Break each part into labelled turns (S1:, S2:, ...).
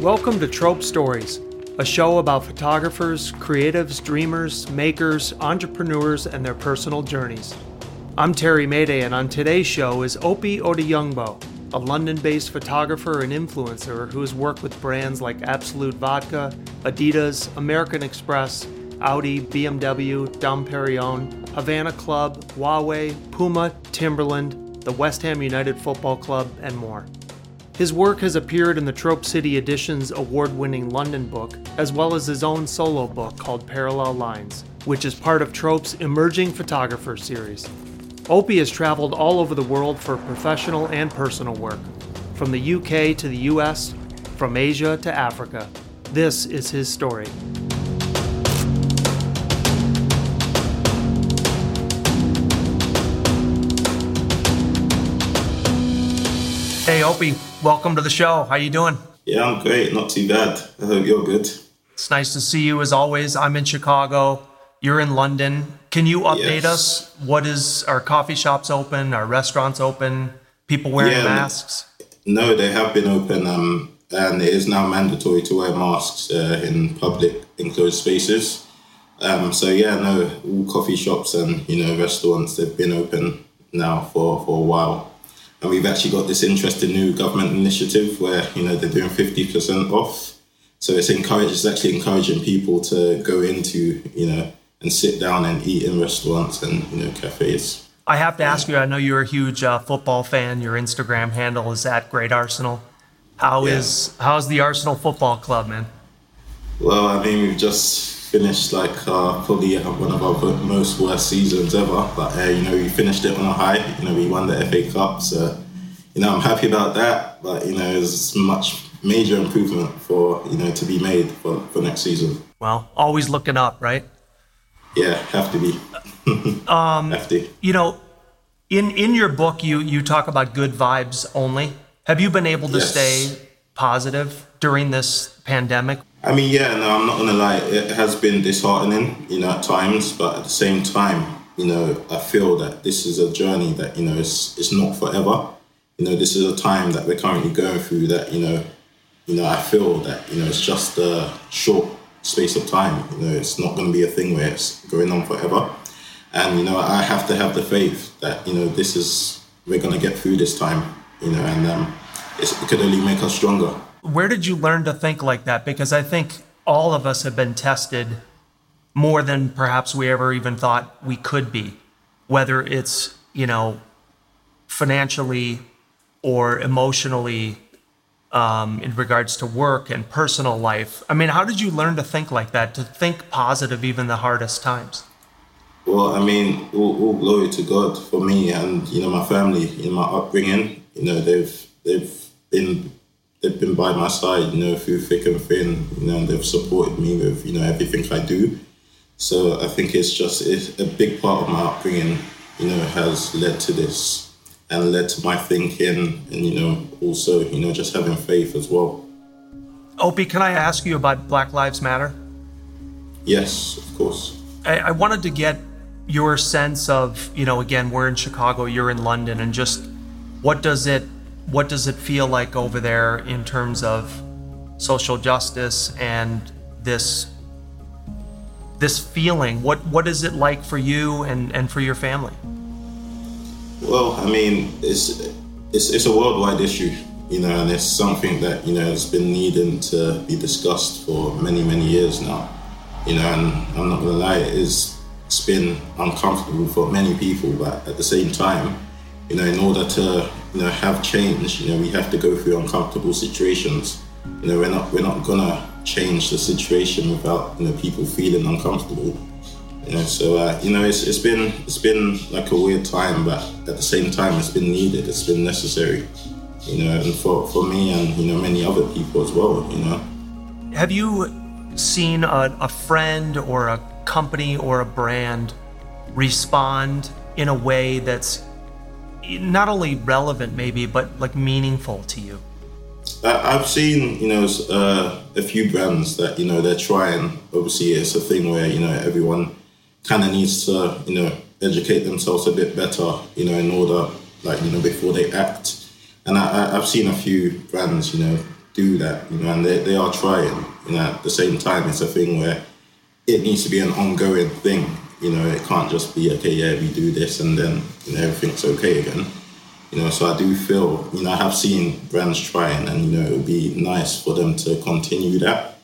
S1: Welcome to Trope Stories, a show about photographers, creatives, dreamers, makers, entrepreneurs, and their personal journeys. I'm Terry Mayday, and on today's show is Opie Odeyungbo, a London based photographer and influencer who has worked with brands like Absolut Vodka, Adidas, American Express, Audi, BMW, Dom Perignon, Havana Club, Huawei, Puma, Timberland, the West Ham United Football Club, and more. His work has appeared in the Trope City Edition's award winning London book, as well as his own solo book called Parallel Lines, which is part of Trope's Emerging Photographer series. Opie has traveled all over the world for professional and personal work, from the UK to the US, from Asia to Africa. This is his story. Hey Opie, welcome to the show. How you doing?
S2: Yeah, I'm great. Not too bad. I hope you're good.
S1: It's nice to see you as always. I'm in Chicago. You're in London. Can you update
S2: Yes.
S1: us? What is our coffee shops open? Our restaurants open? People wearing
S2: Yeah.
S1: masks?
S2: No, they have been open, um, and it is now mandatory to wear masks uh, in public enclosed spaces. Um, so yeah, no, all coffee shops and you know restaurants they've been open now for, for a while, and we've actually got this interesting new government initiative where you know they're doing fifty percent off. So it's encouraged, it's actually encouraging people to go into you know and sit down and eat in restaurants and you know cafes.
S1: I have to ask you. I know you're a huge uh, football fan. Your Instagram handle is at Great Arsenal. How
S2: Yeah.
S1: is how's the Arsenal Football Club, man?
S2: Well, I mean, we've just finished like uh, probably one of our most worst seasons ever. But uh, you know, we finished it on a high. You know, we won the FA Cup, so you know, I'm happy about that. But you know, there's much major improvement for you know to be made for, for next season.
S1: Well, always looking up, right?
S2: Yeah, have to be. um, have to.
S1: You know, in in your book, you you talk about good vibes only. Have you been able to
S2: Yes.
S1: stay positive during this pandemic?
S2: I mean, yeah, no, I'm not gonna lie. It has been disheartening, you know, at times. But at the same time, you know, I feel that this is a journey that you know it's it's not forever. You know, this is a time that we're currently going through. That you know, you know, I feel that you know it's just a short space of time. You know, it's not going to be a thing where it's going on forever. And you know, I have to have the faith that you know this is we're to get through this time. You know, and um, it could only make us stronger.
S1: Where did you learn to think like that? Because I think all of us have been tested more than perhaps we ever even thought we could be, whether it's, you know, financially or emotionally um, in regards to work and personal life. I mean, how did you learn to think like that, to think positive even the hardest times?
S2: Well, I mean, all, all glory to God for me and you know my family, in my upbringing. You know, they've they've been they've been by my side, you know, through thick and thin. You know, and they've supported me with you know everything I do. So I think it's just it's a big part of my upbringing. You know, has led to this and led to my thinking, and you know, also you know just having faith as well.
S1: Opie, can I ask you about Black Lives Matter?
S2: Yes, of course.
S1: I, I wanted to get your sense of, you know, again, we're in Chicago, you're in London, and just what does it what does it feel like over there in terms of social justice and this this feeling? What what is it like for you and, and for your family?
S2: Well, I mean, it's it's it's a worldwide issue, you know, and it's something that you know has been needing to be discussed for many many years now, you know. And I'm not gonna lie, it is it's been uncomfortable for many people, but at the same time, you know, in order to you know have changed. you know, we have to go through uncomfortable situations. You know, we're not we're not gonna change the situation without you know people feeling uncomfortable. You know, so uh, you know, it's it's been it's been like a weird time, but at the same time, it's been needed. It's been necessary. You know, and for for me and you know many other people as well. You know.
S1: Have you seen a, a friend or a company or a brand respond in a way that's not only relevant, maybe, but like meaningful to you?
S2: I've seen, you know, uh, a few brands that you know they're trying. Obviously, it's a thing where you know everyone kind of needs to, you know, educate themselves a bit better, you know, in order, like you know, before they act. And I, I've seen a few brands, you know, do that, you know, and they, they are trying. You know, at the same time, it's a thing where it needs to be an ongoing thing. You know, it can't just be okay. Yeah, we do this, and then you know everything's okay again. You know, so I do feel, you know, I have seen brands trying, and you know, it would be nice for them to continue that.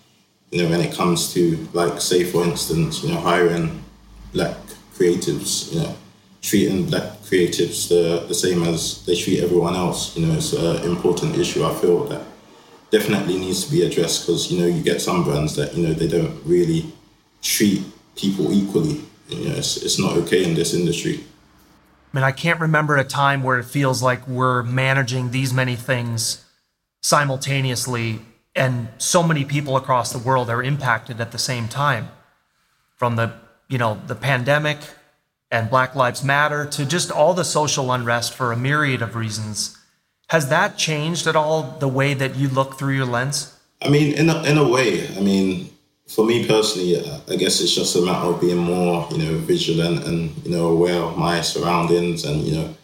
S2: You know, when it comes to like, say, for instance, you know, hiring black creatives, you know, treating black creatives the, the same as they treat everyone else. You know, it's an important issue. I feel that definitely needs to be addressed because you know you get some brands that you know they don't really treat people equally. You know, it's, it's not okay in this industry.
S1: I mean, I can't remember a time where it feels like we're managing these many things simultaneously and so many people across the world are impacted at the same time. From the you know the pandemic and black lives matter to just all the social unrest for a myriad of reasons. Has that changed at all the way that you look through your lens?
S2: I mean in a, in a way. I mean for me personally i guess it's just a matter of being more you know vigilant and you know aware of my surroundings and you know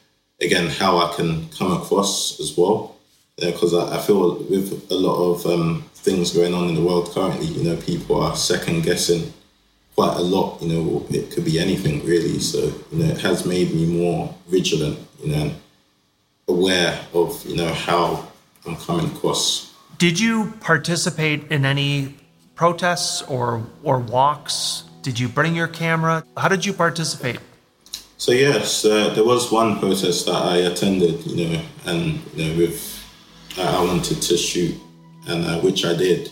S2: again how i can come across as well because I, I, feel with a lot of um, things going on in the world currently you know people are second guessing quite a lot. You know, it could be anything really. So you know, it has made me more vigilant. You know, aware of you know how I'm coming across.
S1: Did you participate in any protests or or walks? Did you bring your camera? How did you participate?
S2: So yes, uh, there was one protest that I attended. You know, and you know, with uh, I wanted to shoot, and uh, which I did.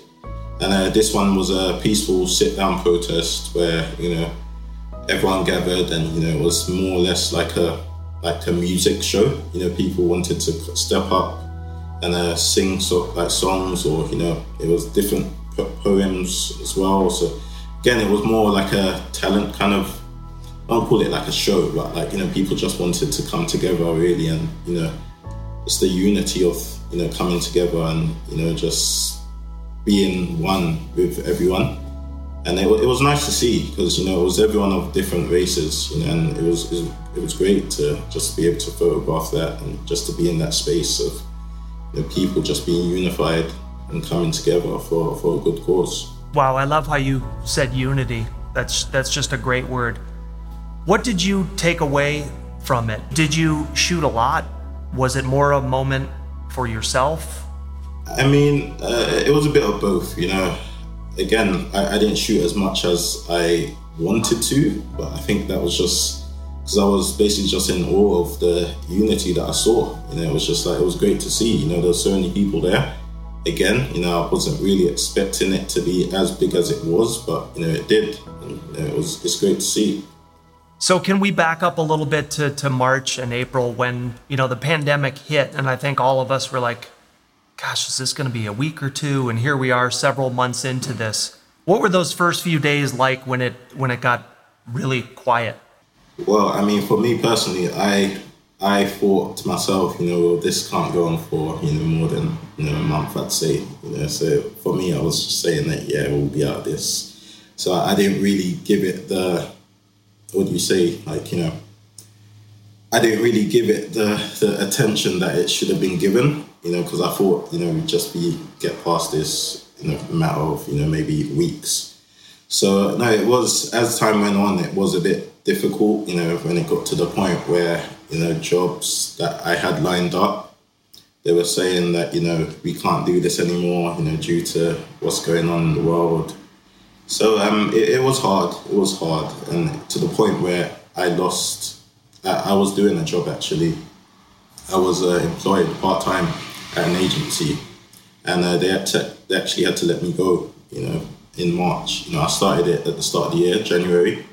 S2: And uh, this one was a peaceful sit down protest where, you know, everyone gathered and, you know, it was more or less like a like a music show. You know, people wanted to step up and uh, sing like songs or, you know, it was different poems as well. So again, it was more like a talent kind of, I don't call it like a show, but like, you know, people just wanted to come together really and, you know, it's the unity of, you know, coming together and, you know, just being one with everyone. And it, it was nice to see because you know it was everyone of different races, you know, and it was, it was great to just be able to photograph that and just to be in that space of you know, people just being unified and coming together for, for a good cause.
S1: Wow, I love how you said unity. That's that's just a great word. What did you take away from it? Did you shoot a lot? Was it more a moment for yourself
S2: I mean, uh, it was a bit of both, you know. Again, I, I, didn't shoot as much as I wanted to, but I think that was just because I was basically just in awe of the unity that I saw. You know, it was just like, it was great to see, you know, there were so many people there. Again, you know, I wasn't really expecting it to be as big as it was, but, you know, it did. And, you know, it was, it's great to see.
S1: So can we back up a little bit to, to March and April when, you know, the pandemic hit and I think all of us were like, gosh, is this going to be a week or two? And here we are several months into this. What were those first few days like when it when it got really quiet?
S2: Well, I mean, for me personally, I I thought to myself, you know, this can't go on for you know more than you know a month, I'd say. You know, so for me, I was just saying that yeah, we'll be out of this. So I didn't really give it the what do you say, like you know, I didn't really give it the the attention that it should have been given you know, because I thought, you know, we'd just be get past this in a matter of, you know, maybe weeks. So no, it was as time went on, it was a bit difficult, you know, when it got to the point where, you know, jobs that I had lined up, they were saying that, you know, we can't do this anymore, you know, due to what's going on in the world. So um, it, it was hard. It was hard, and to the point where I lost. I, I was doing a job actually. I was uh, employed part time at an agency, and uh, they had to, they actually had to let me go. You know, in March. You know, I started it at the start of the year, January.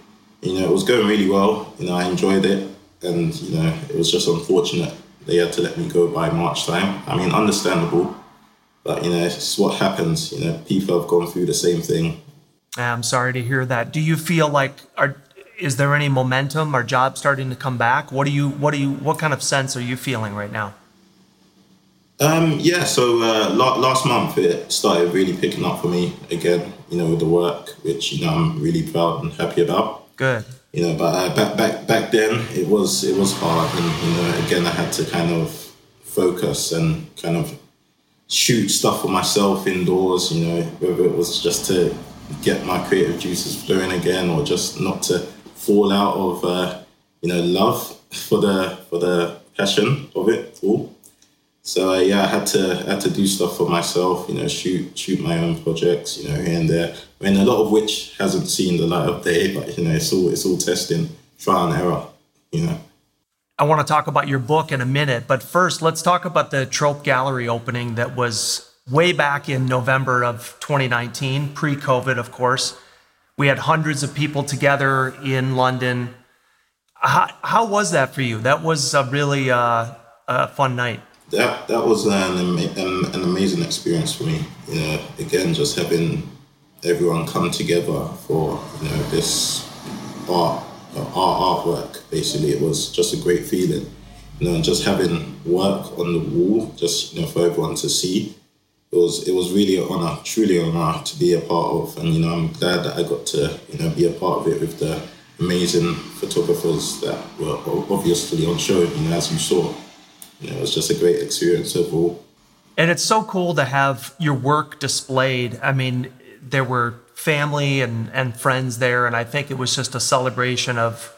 S2: You know, it was going really well. You know, I enjoyed it, and you know, it was just unfortunate they had to let me go by March time. I mean, understandable, but you know, it's what happens. You know, people have gone through the same thing.
S1: I'm sorry to hear that. Do you feel like are is there any momentum? Are jobs starting to come back? What do you what do you what kind of sense are you feeling right now?
S2: Um, yeah, so uh, last month it started really picking up for me again. You know, with the work, which you know I'm really proud and happy about.
S1: Good.
S2: You know, but uh, back back back then it was it was hard, and you know, again I had to kind of focus and kind of shoot stuff for myself indoors, you know, whether it was just to get my creative juices flowing again or just not to fall out of, uh, you know, love for the for the passion of it all. So uh, yeah, I had to had to do stuff for myself, you know, shoot shoot my own projects, you know, here and there. I mean, a lot of which hasn't seen the light of day, but you know, it's all it's all testing, trial and error, you know.
S1: I want to talk about your book in a minute, but first, let's talk about the Trope Gallery opening that was way back in November of 2019, pre COVID, of course. We had hundreds of people together in London. How, how was that for you? That was a really uh, a fun night.
S2: That that was an, an, an amazing experience for me. You know, again, just having everyone come together for you know this art uh, our artwork. Basically, it was just a great feeling. You know, just having work on the wall, just you know, for everyone to see. It was it was really an honor, truly an honor to be a part of, and you know, I'm glad that I got to you know be a part of it with the amazing photographers that were obviously on show. You know, as you saw, you know, it was just a great experience overall.
S1: And it's so cool to have your work displayed. I mean, there were family and, and friends there, and I think it was just a celebration of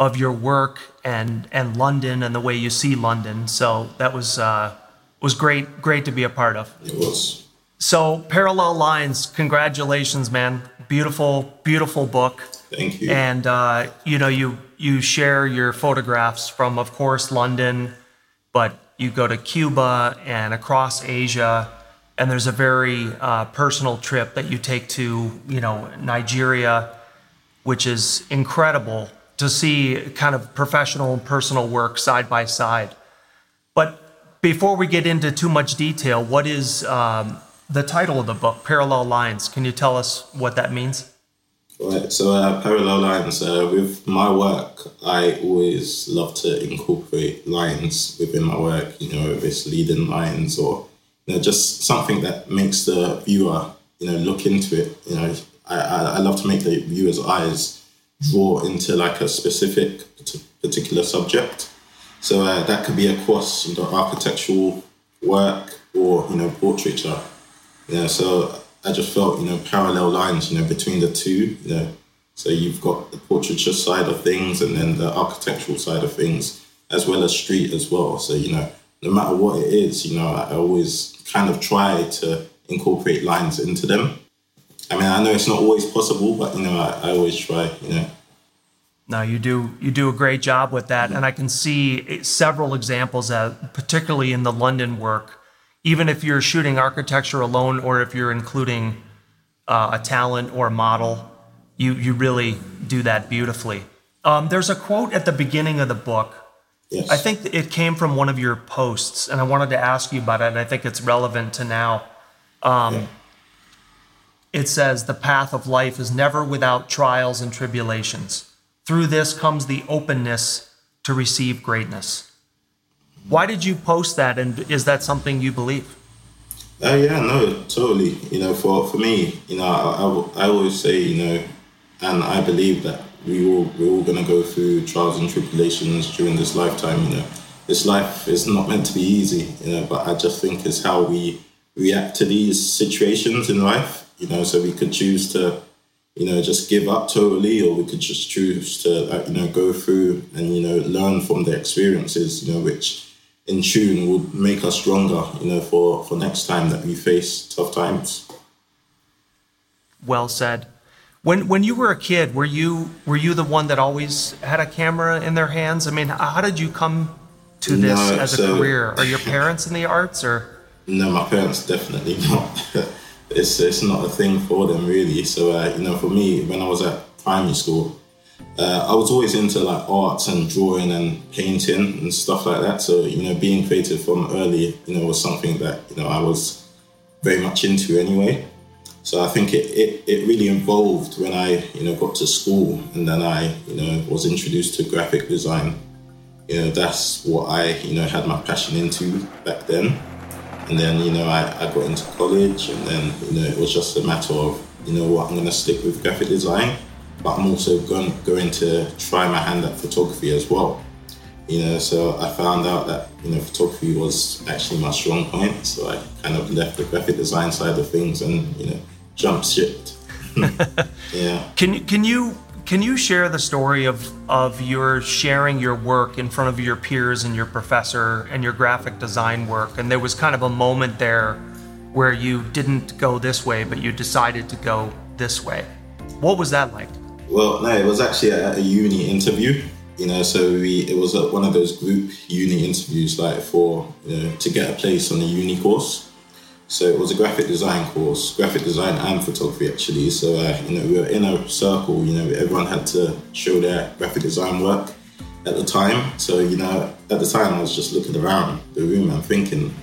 S1: of your work and and London and the way you see London. So that was uh, was great great to be a part of.
S2: It was.
S1: So parallel lines, congratulations, man! Beautiful beautiful book.
S2: Thank you.
S1: And uh, you know you you share your photographs from, of course, London, but you go to Cuba and across Asia and there's a very uh, personal trip that you take to you know Nigeria, which is incredible to see kind of professional and personal work side by side. But before we get into too much detail, what is um, the title of the book, Parallel Lines? Can you tell us what that means?
S2: Right, so uh, parallel lines. Uh, with my work, I always love to incorporate lines within my work. You know, if it's leading lines or you know, just something that makes the viewer, you know, look into it. You know, I, I, love to make the viewer's eyes draw into like a specific particular subject. So uh, that could be across, you know, architectural work or, you know, portraiture. Know, so I just felt, you know, parallel lines, you know, between the two, you know. So you've got the portraiture side of things and then the architectural side of things, as well as street as well. So, you know, no matter what it is, you know, I always kind of try to incorporate lines into them. I mean, I know it's not always possible, but you know, I, I always try. You know.
S1: No, you do you do a great job with that, and I can see several examples of, particularly in the London work. Even if you're shooting architecture alone, or if you're including uh, a talent or a model, you you really do that beautifully. Um, there's a quote at the beginning of the book
S2: Yes.
S1: I think it came from one of your posts, and I wanted to ask you about it, and I think it's relevant to now. Um, yeah. It says, The path of life is never without trials and tribulations. Through this comes the openness to receive greatness. Why did you post that, and is that something you believe?
S2: Uh, yeah, no, totally. You know, for, for me, you know, I, I, I always say, you know, and I believe that we all we're all gonna go through trials and tribulations during this lifetime. You know, this life is not meant to be easy. You know, but I just think it's how we react to these situations in life. You know, so we could choose to, you know, just give up totally, or we could just choose to, you know, go through and you know learn from the experiences. You know, which in tune will make us stronger. You know, for for next time that we face tough times.
S1: Well said. When when you were a kid, were you were you the one that always had a camera in their hands? I mean, how did you come to this no, as so, a career? Are your parents in the arts or?
S2: No, my parents definitely not. it's it's not a thing for them really. So uh, you know, for me, when I was at primary school, uh, I was always into like arts and drawing and painting and stuff like that. So you know, being creative from early, you know, was something that you know I was very much into anyway. So I think it, it, it really evolved when I, you know, got to school and then I, you know, was introduced to graphic design. You know, that's what I, you know, had my passion into back then. And then, you know, I, I got into college and then, you know, it was just a matter of, you know what, I'm going to stick with graphic design, but I'm also going, going to try my hand at photography as well. You know, so I found out that you know photography was actually my strong point. So I kind of left the graphic design side of things and you know jump shipped. yeah.
S1: Can can you can you share the story of of your sharing your work in front of your peers and your professor and your graphic design work? And there was kind of a moment there where you didn't go this way, but you decided to go this way. What was that like?
S2: Well, no, it was actually at a uni interview. You know, so we it was one of those group uni interviews, like for you know, to get a place on a uni course. So it was a graphic design course, graphic design and photography actually. So uh, you know we were in a circle. You know everyone had to show their graphic design work at the time. So you know at the time I was just looking around the room and thinking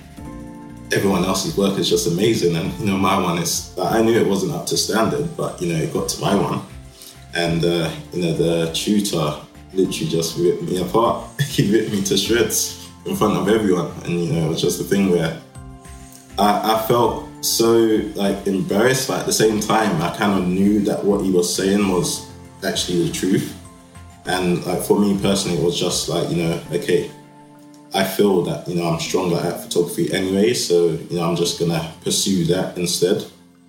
S2: everyone else's work is just amazing, and you know my one is. I knew it wasn't up to standard, but you know it got to my one, and uh, you know the tutor literally just ripped me apart. he ripped me to shreds in front of everyone, and you know it was just a thing where I, I felt so like embarrassed, but at the same time, I kind of knew that what he was saying was actually the truth. And like for me personally, it was just like you know, okay, I feel that you know I'm stronger at photography anyway, so you know I'm just gonna pursue that instead.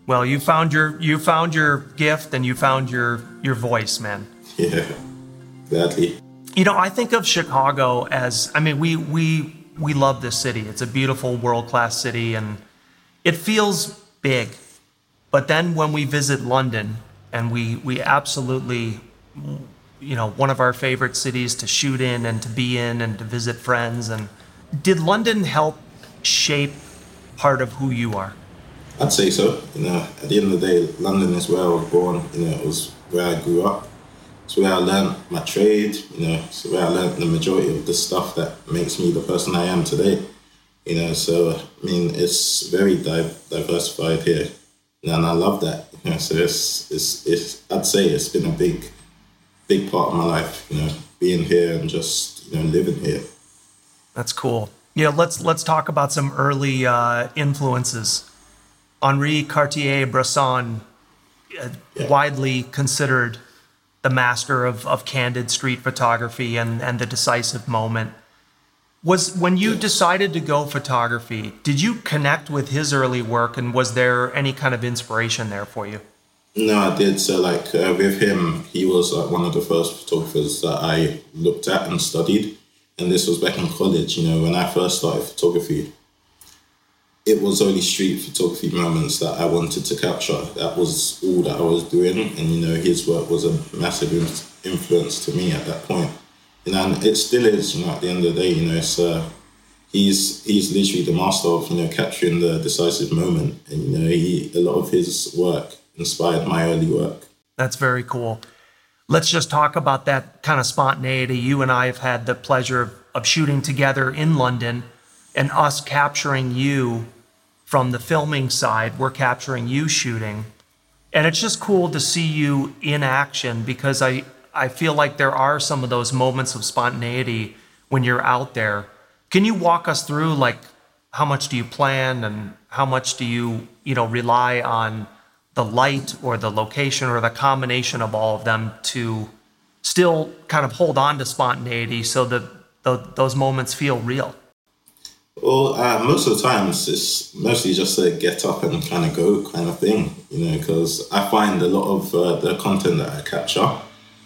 S1: Well, you found your you found your gift and you found your your voice, man.
S2: Yeah, gladly.
S1: You know, I think of Chicago as I mean, we we we love this city. It's a beautiful world class city and it feels big. But then when we visit London, and we, we absolutely, you know, one of our favorite cities to shoot in and to be in and to visit friends. And did London help shape part of who you are?
S2: I'd say so. You know, at the end of the day, London is where I was born. You know, it was where I grew up. It's where I learned my trade. You know, it's where I learned the majority of the stuff that makes me the person I am today. You know, so I mean, it's very di- diversified here, and I love that. You know, so it's, it's it's I'd say it's been a big, big part of my life. You know, being here and just you know living here.
S1: That's cool. Know, let's let's talk about some early uh, influences. Henri Cartier-Bresson, uh, yeah. widely considered the master of, of candid street photography and, and the decisive moment. Was when you decided to go photography, did you connect with his early work and was there any kind of inspiration there for you?
S2: No, I did. So, like uh, with him, he was like one of the first photographers that I looked at and studied. And this was back in college, you know, when I first started photography. It was only street photography moments that I wanted to capture. That was all that I was doing. And, you know, his work was a massive influence to me at that point you know, and it still is. You know, at the end of the day, you know, it's uh, he's he's literally the master of you know capturing the decisive moment, and you know, he a lot of his work inspired my early work.
S1: That's very cool. Let's just talk about that kind of spontaneity. You and I have had the pleasure of, of shooting together in London, and us capturing you from the filming side. We're capturing you shooting. And it's just cool to see you in action because I, I feel like there are some of those moments of spontaneity when you're out there. Can you walk us through like how much do you plan and how much do you, you know, rely on the light or the location or the combination of all of them to still kind of hold on to spontaneity so that the, those moments feel real?
S2: Well, uh, most of the times it's mostly just a get up and kind of go kind of thing, you know, because I find a lot of uh, the content that I capture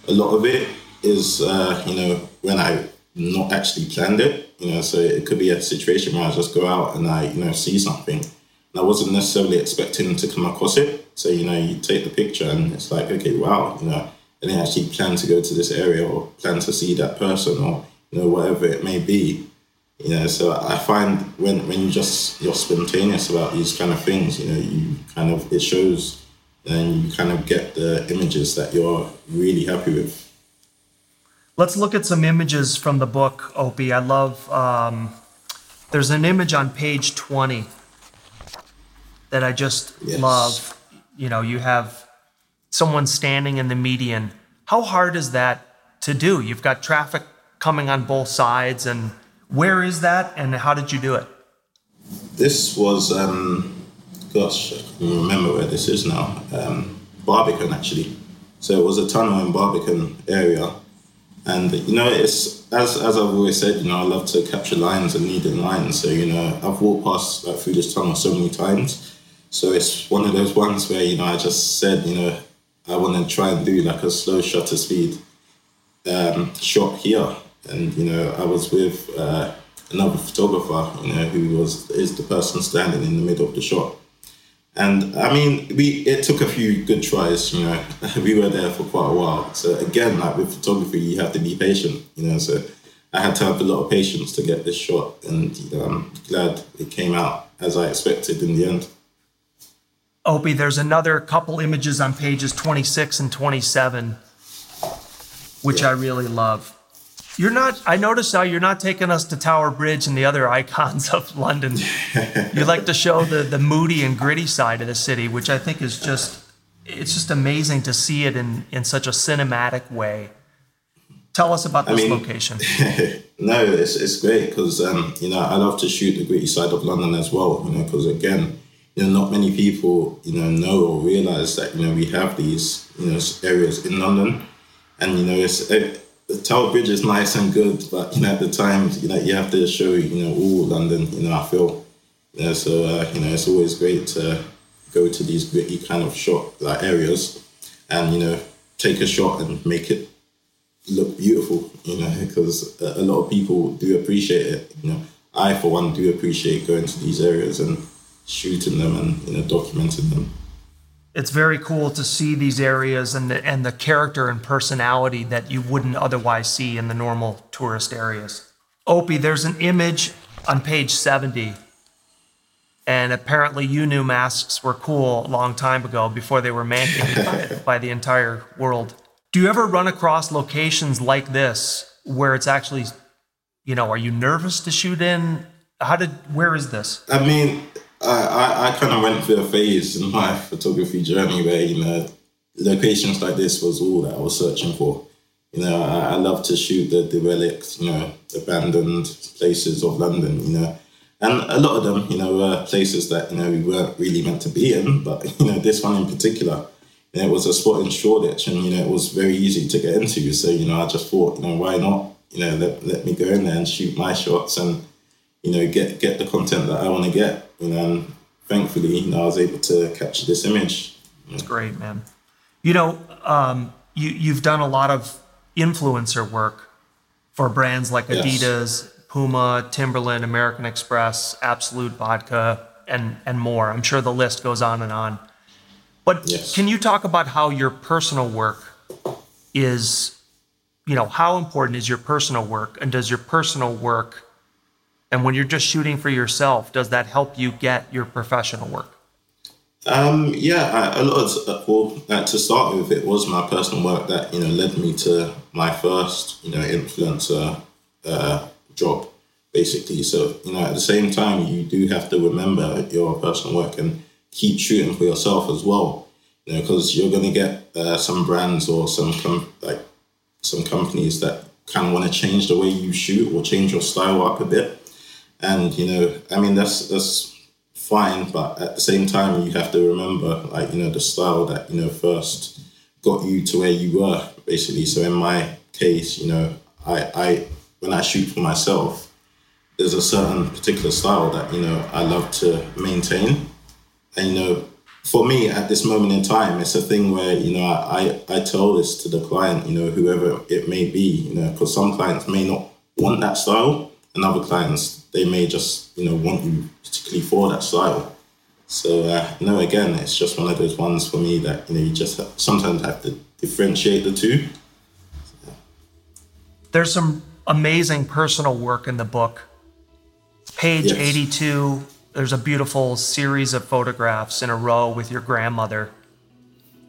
S2: a lot of it is, uh, you know, when I not actually planned it, you know, so it could be a situation where I just go out and I, you know, see something. And I wasn't necessarily expecting to come across it. So, you know, you take the picture and it's like, okay, wow, you know, I didn't actually plan to go to this area or plan to see that person or, you know, whatever it may be. You know, so I find when, when you just, you're spontaneous about these kind of things, you know, you kind of, it shows and you kind of get the images that you're really happy with.
S1: Let's look at some images from the book, Opie. I love, um, there's an image on page 20 that I just yes. love. You know, you have someone standing in the median. How hard is that to do? You've got traffic coming on both sides, and where is that, and how did you do it?
S2: This was um, gosh, I can remember where this is now. Um, Barbican, actually. So it was a tunnel in Barbican area. And you know, it's as as I've always said, you know, I love to capture lines and lead in lines. So you know, I've walked past like through this tunnel so many times. So it's one of those ones where you know I just said, you know, I want to try and do like a slow shutter speed um, shot here, and you know, I was with uh, another photographer, you know, who was is the person standing in the middle of the shot. And I mean, we it took a few good tries, you know. we were there for quite a while. So again, like with photography, you have to be patient, you know. So I had to have a lot of patience to get this shot, and you know, I'm glad it came out as I expected in the end.
S1: Opie, there's another couple images on pages 26 and 27, which yeah. I really love. You're not, I noticed how you're not taking us to Tower Bridge and the other icons of London. you like to show the, the moody and gritty side of the city, which I think is just, it's just amazing to see it in, in such a cinematic way. Tell us about this I mean, location.
S2: no, it's, it's great because, um, you know, I love to shoot the gritty side of London as well, you know, because again, you know, not many people, you know, know or realize that, you know, we have these, you know, areas in London. And, you know, it's, the Tower Bridge is nice and good, but you know at the time you know you have to show you know all London. You know I feel, so uh, you know it's always great to go to these gritty kind of shot like areas, and you know take a shot and make it look beautiful. You know because a lot of people do appreciate it. You know I for one do appreciate going to these areas and shooting them and you know documenting them
S1: it's very cool to see these areas and the, and the character and personality that you wouldn't otherwise see in the normal tourist areas. Opie, there's an image on page 70, and apparently you knew masks were cool a long time ago before they were mandated by, by the entire world. Do you ever run across locations like this where it's actually, you know, are you nervous to shoot in? How did, where is this?
S2: I mean, I, I, I kind of went through a phase in my photography journey where, you know, locations like this was all that I was searching for. You know, I, I love to shoot the derelict, you know, abandoned places of London, you know. And a lot of them, you know, were places that, you know, we weren't really meant to be in. But, you know, this one in particular, you know, it was a spot in Shoreditch and, you know, it was very easy to get into. So, you know, I just thought, you know, why not, you know, let, let me go in there and shoot my shots and, you know, get, get the content that I want to get you know, and thankfully, you know, I was able to capture this image.
S1: It's great, man. You know, um, you you've done a lot of influencer work for brands like yes. Adidas, Puma, Timberland, American Express, Absolut Vodka, and and more. I'm sure the list goes on and on. But yes. can you talk about how your personal work is, you know, how important is your personal work, and does your personal work and when you're just shooting for yourself, does that help you get your professional work?
S2: Um, yeah, a lot. Of, well, to start with, it was my personal work that you know led me to my first you know influencer uh, job, basically. So you know, at the same time, you do have to remember your personal work and keep shooting for yourself as well. You know, because you're going to get uh, some brands or some com- like some companies that kind of want to change the way you shoot or change your style up a bit and you know, I mean, that's that's fine, but at the same time, you have to remember, like you know, the style that you know first got you to where you were, basically. So in my case, you know, I I when I shoot for myself, there's a certain particular style that you know I love to maintain, and you know. For me, at this moment in time, it's a thing where you know I, I tell this to the client, you know, whoever it may be, you know, because some clients may not want that style, and other clients they may just you know want you particularly for that style. So uh, no, again, it's just one of those ones for me that you know you just have, sometimes have to differentiate the two.
S1: There's some amazing personal work in the book. Page yes. 82, there's a beautiful series of photographs in a row with your grandmother.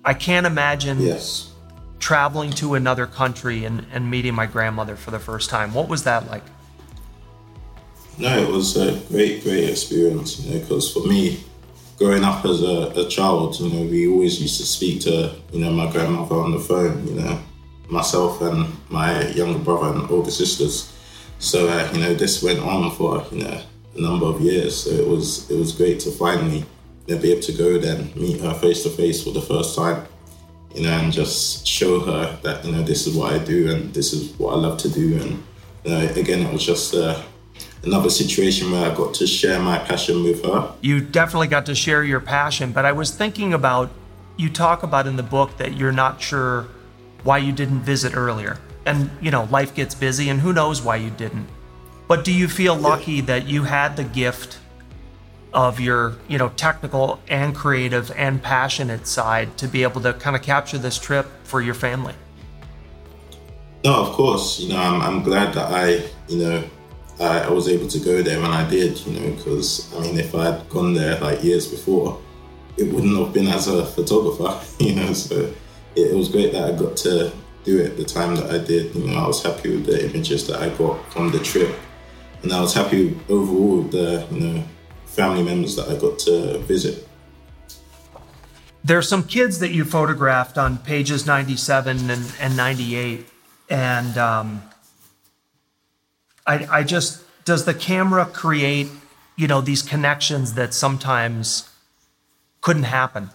S1: I can't imagine
S2: yes.
S1: traveling to another country and, and meeting my grandmother for the first time. What was that like?
S2: No, it was a great, great experience, you know, because for me, growing up as a, a, child, you know, we always used to speak to, you know, my grandmother on the phone, you know, myself and my younger brother and older sisters. So, uh, you know, this went on for, you know, a number of years. So it was, it was great to finally you know, be able to go there meet her face to face for the first time. you know, and just show her that you know this is what I do and this is what I love to do. And you know, again, it was just uh, another situation where I got to share my passion with her.
S1: You definitely got to share your passion, but I was thinking about you talk about in the book that you're not sure why you didn't visit earlier. And you know, life gets busy and who knows why you didn't. But do you feel lucky yeah. that you had the gift of your, you know, technical and creative and passionate side to be able to kind of capture this trip for your family?
S2: No, of course. You know, I'm, I'm glad that I, you know, I, I was able to go there when I did, you know, because I mean, if I had gone there like years before, it wouldn't have been as a photographer, you know. So it, it was great that I got to do it the time that I did. You know, I was happy with the images that I got from the trip, and I was happy overall with the you know family members that I got to visit.
S1: There are some kids that you photographed on pages 97 and, and 98, and um, I, I just does the camera create you know these connections that sometimes couldn't happen?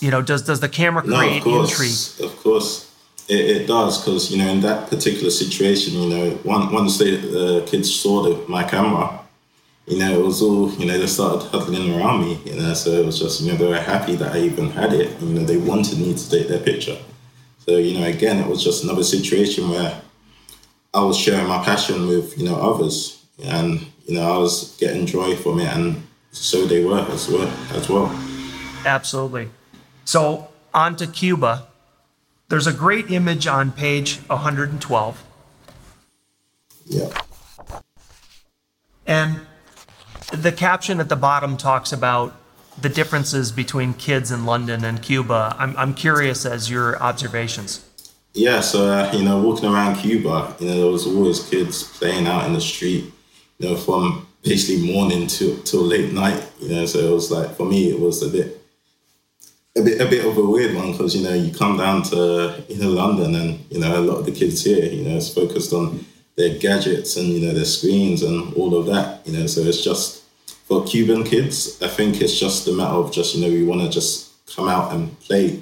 S1: You know, does does the camera create
S2: no,
S1: of course,
S2: intrigue? Of course. It, it does because you know in that particular situation, you know, one, once the uh, kids saw the, my camera, you know, it was all you know they started huddling around me, you know, so it was just you know they were happy that I even had it. You know, they wanted me to take their picture. So you know, again, it was just another situation where I was sharing my passion with you know others, and you know I was getting joy from it, and so they were as well as well.
S1: Absolutely. So on to Cuba. There's a great image on page 112.
S2: Yeah.
S1: And the caption at the bottom talks about the differences between kids in London and Cuba. I'm, I'm curious as your observations.
S2: Yeah, so, uh, you know, walking around Cuba, you know, there was always kids playing out in the street, you know, from basically morning to till late night, you know, so it was like, for me, it was a bit a bit a bit of a weird one because you know you come down to you know London and you know a lot of the kids here you know it's focused on their gadgets and you know their screens and all of that you know so it's just for Cuban kids I think it's just a matter of just you know we want to just come out and play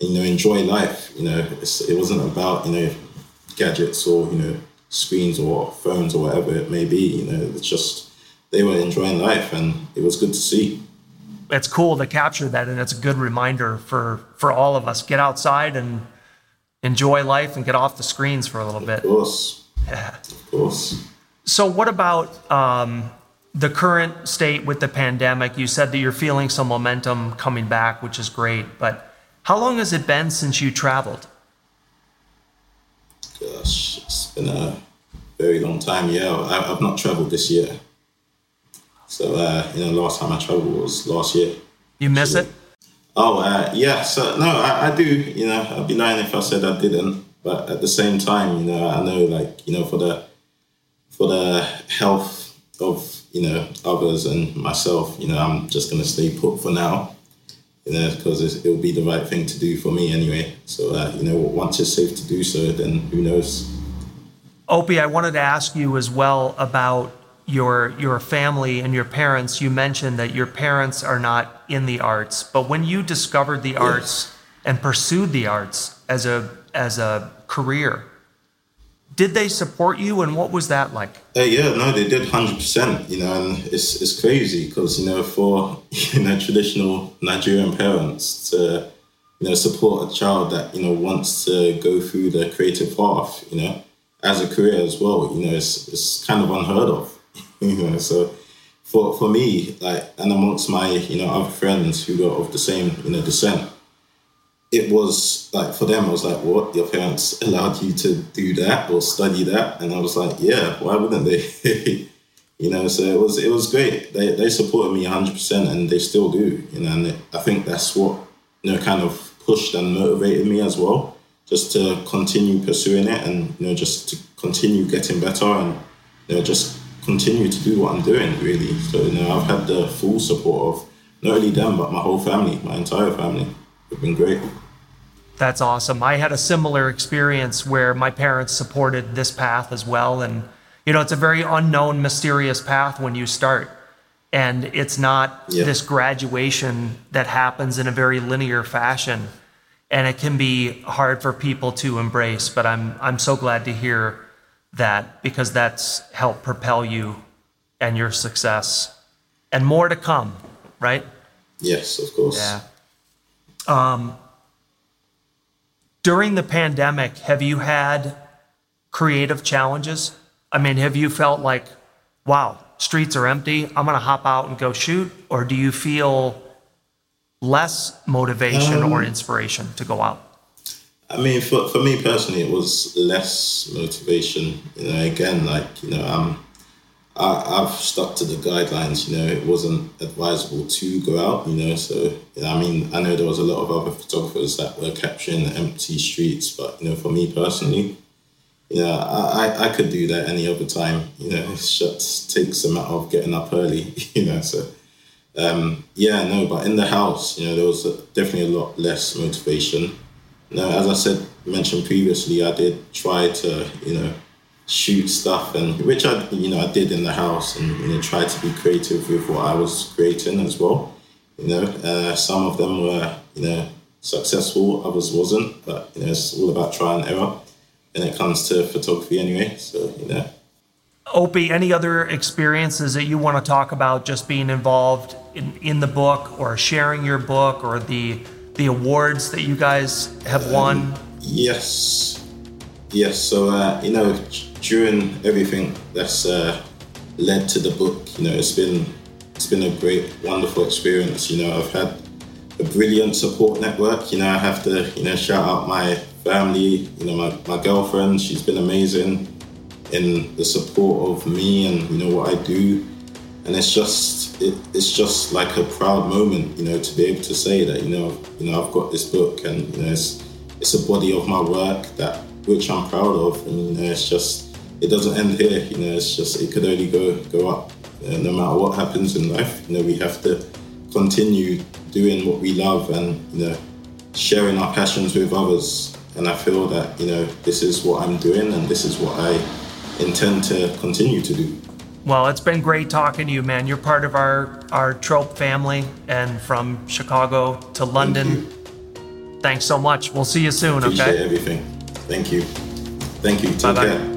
S2: you know enjoy life you know. It wasn't about you know gadgets or you know screens or phones or whatever it may be you know. It's just they were enjoying life and it was good to see.
S1: It's cool to capture that and it's a good reminder for for all of us. Get outside and enjoy life and get off the screens for a little bit.
S2: of course. Yeah. Of course.
S1: So what about um, the current state with the pandemic? You said that you're feeling some momentum coming back which is great but how long has it been since you traveled
S2: gosh it's been a very long time yeah i've not traveled this year so, uh, you know, last time I traveled was last year.
S1: You miss so, it?
S2: Oh, uh, yeah. So, no, I, I, do. You know, I'd be lying if I said I didn't. But at the same time, you know, I know, like, you know, for the for the health of you know others and myself, you know, I'm just gonna stay put for now. You know, because it'll be the right thing to do for me anyway. So, uh, you know, once it's safe to do so, then who knows?
S1: Opie, I wanted to ask you as well about your your family and your parents you mentioned that your parents are not in the arts but when you discovered the yes. arts and pursued the arts as a as a career did they support you and what was that like?
S2: Uh, yeah no they did 100% you know and it's it's crazy because you know for you know traditional nigerian parents to you know support a child that you know wants to go through the creative path you know as a career as well you know it's, it's kind of unheard of you know, so for for me, like, and amongst my you know other friends who were of the same you know descent, it was like for them, I was like, what your parents allowed you to do that or study that, and I was like, yeah, why wouldn't they? you know, so it was it was great. They they supported me 100, percent and they still do. You know, and I think that's what you know kind of pushed and motivated me as well, just to continue pursuing it and you know just to continue getting better and you know just continue to do what I'm doing, really. So, you know, I've had the full support of not only them, but my whole family, my entire family. It's been great.
S1: That's awesome. I had a similar experience where my parents supported this path as well. And, you know, it's a very unknown, mysterious path when you start. And it's not this graduation that happens in a very linear fashion. and it can be hard for people to embrace. But I'm I'm so glad to hear that because that's helped propel you and your success, and more to come, right?
S2: Yes, of course.
S1: Yeah. Um, during the pandemic, have you had creative challenges? I mean, have you felt like, wow, streets are empty, I'm going to hop out and go shoot? Or do you feel less motivation um, or inspiration to go out?
S2: I mean, for, for me personally, it was less motivation. You know, again, like, you know, I'm I, have stuck to the guidelines. You know, it wasn't advisable to go out. You know, so I mean, I know there was a lot of other photographers that were capturing empty streets, but you know, for me personally, yeah, I, I could do that any other time. You know, it just takes a matter of getting up early. You know, so um, yeah, no, but in the house, you know, there was definitely a lot less motivation. Now, as I said, mentioned previously, I did try to, you know shoot stuff and which I you know I did in the house and you know tried to be creative with what I was creating as well. You know, uh, some of them were you know successful, others wasn't, but you know it's all about trial and error when it comes to photography anyway. So you know.
S1: Opie, any other experiences that you want to talk about just being involved in, in the book or sharing your book or the the awards that you guys have won? Um,
S2: yes. Yes, so uh, you know, during everything that's uh, led to the book, you know, it's been it's been a great, wonderful experience. You know, I've had a brilliant support network. You know, I have to you know shout out my family. You know, my, my girlfriend. She's been amazing in the support of me and you know what I do. And it's just it, it's just like a proud moment, you know, to be able to say that you know you know I've got this book and you know it's it's a body of my work that which I'm proud of. And you know, it's just it doesn't end here. You know, it's just it could only go go up. Uh, no matter what happens in life, you know, we have to continue doing what we love and you know sharing our passions with others. And I feel that you know this is what I'm doing and this is what I intend to continue to do.
S1: Well, it's been great talking to you, man. You're part of our our trope family, and from Chicago to London. Thank Thanks so much. We'll see you soon.
S2: Appreciate
S1: okay.
S2: everything. Thank you. Thank you. Take Bye-bye. care.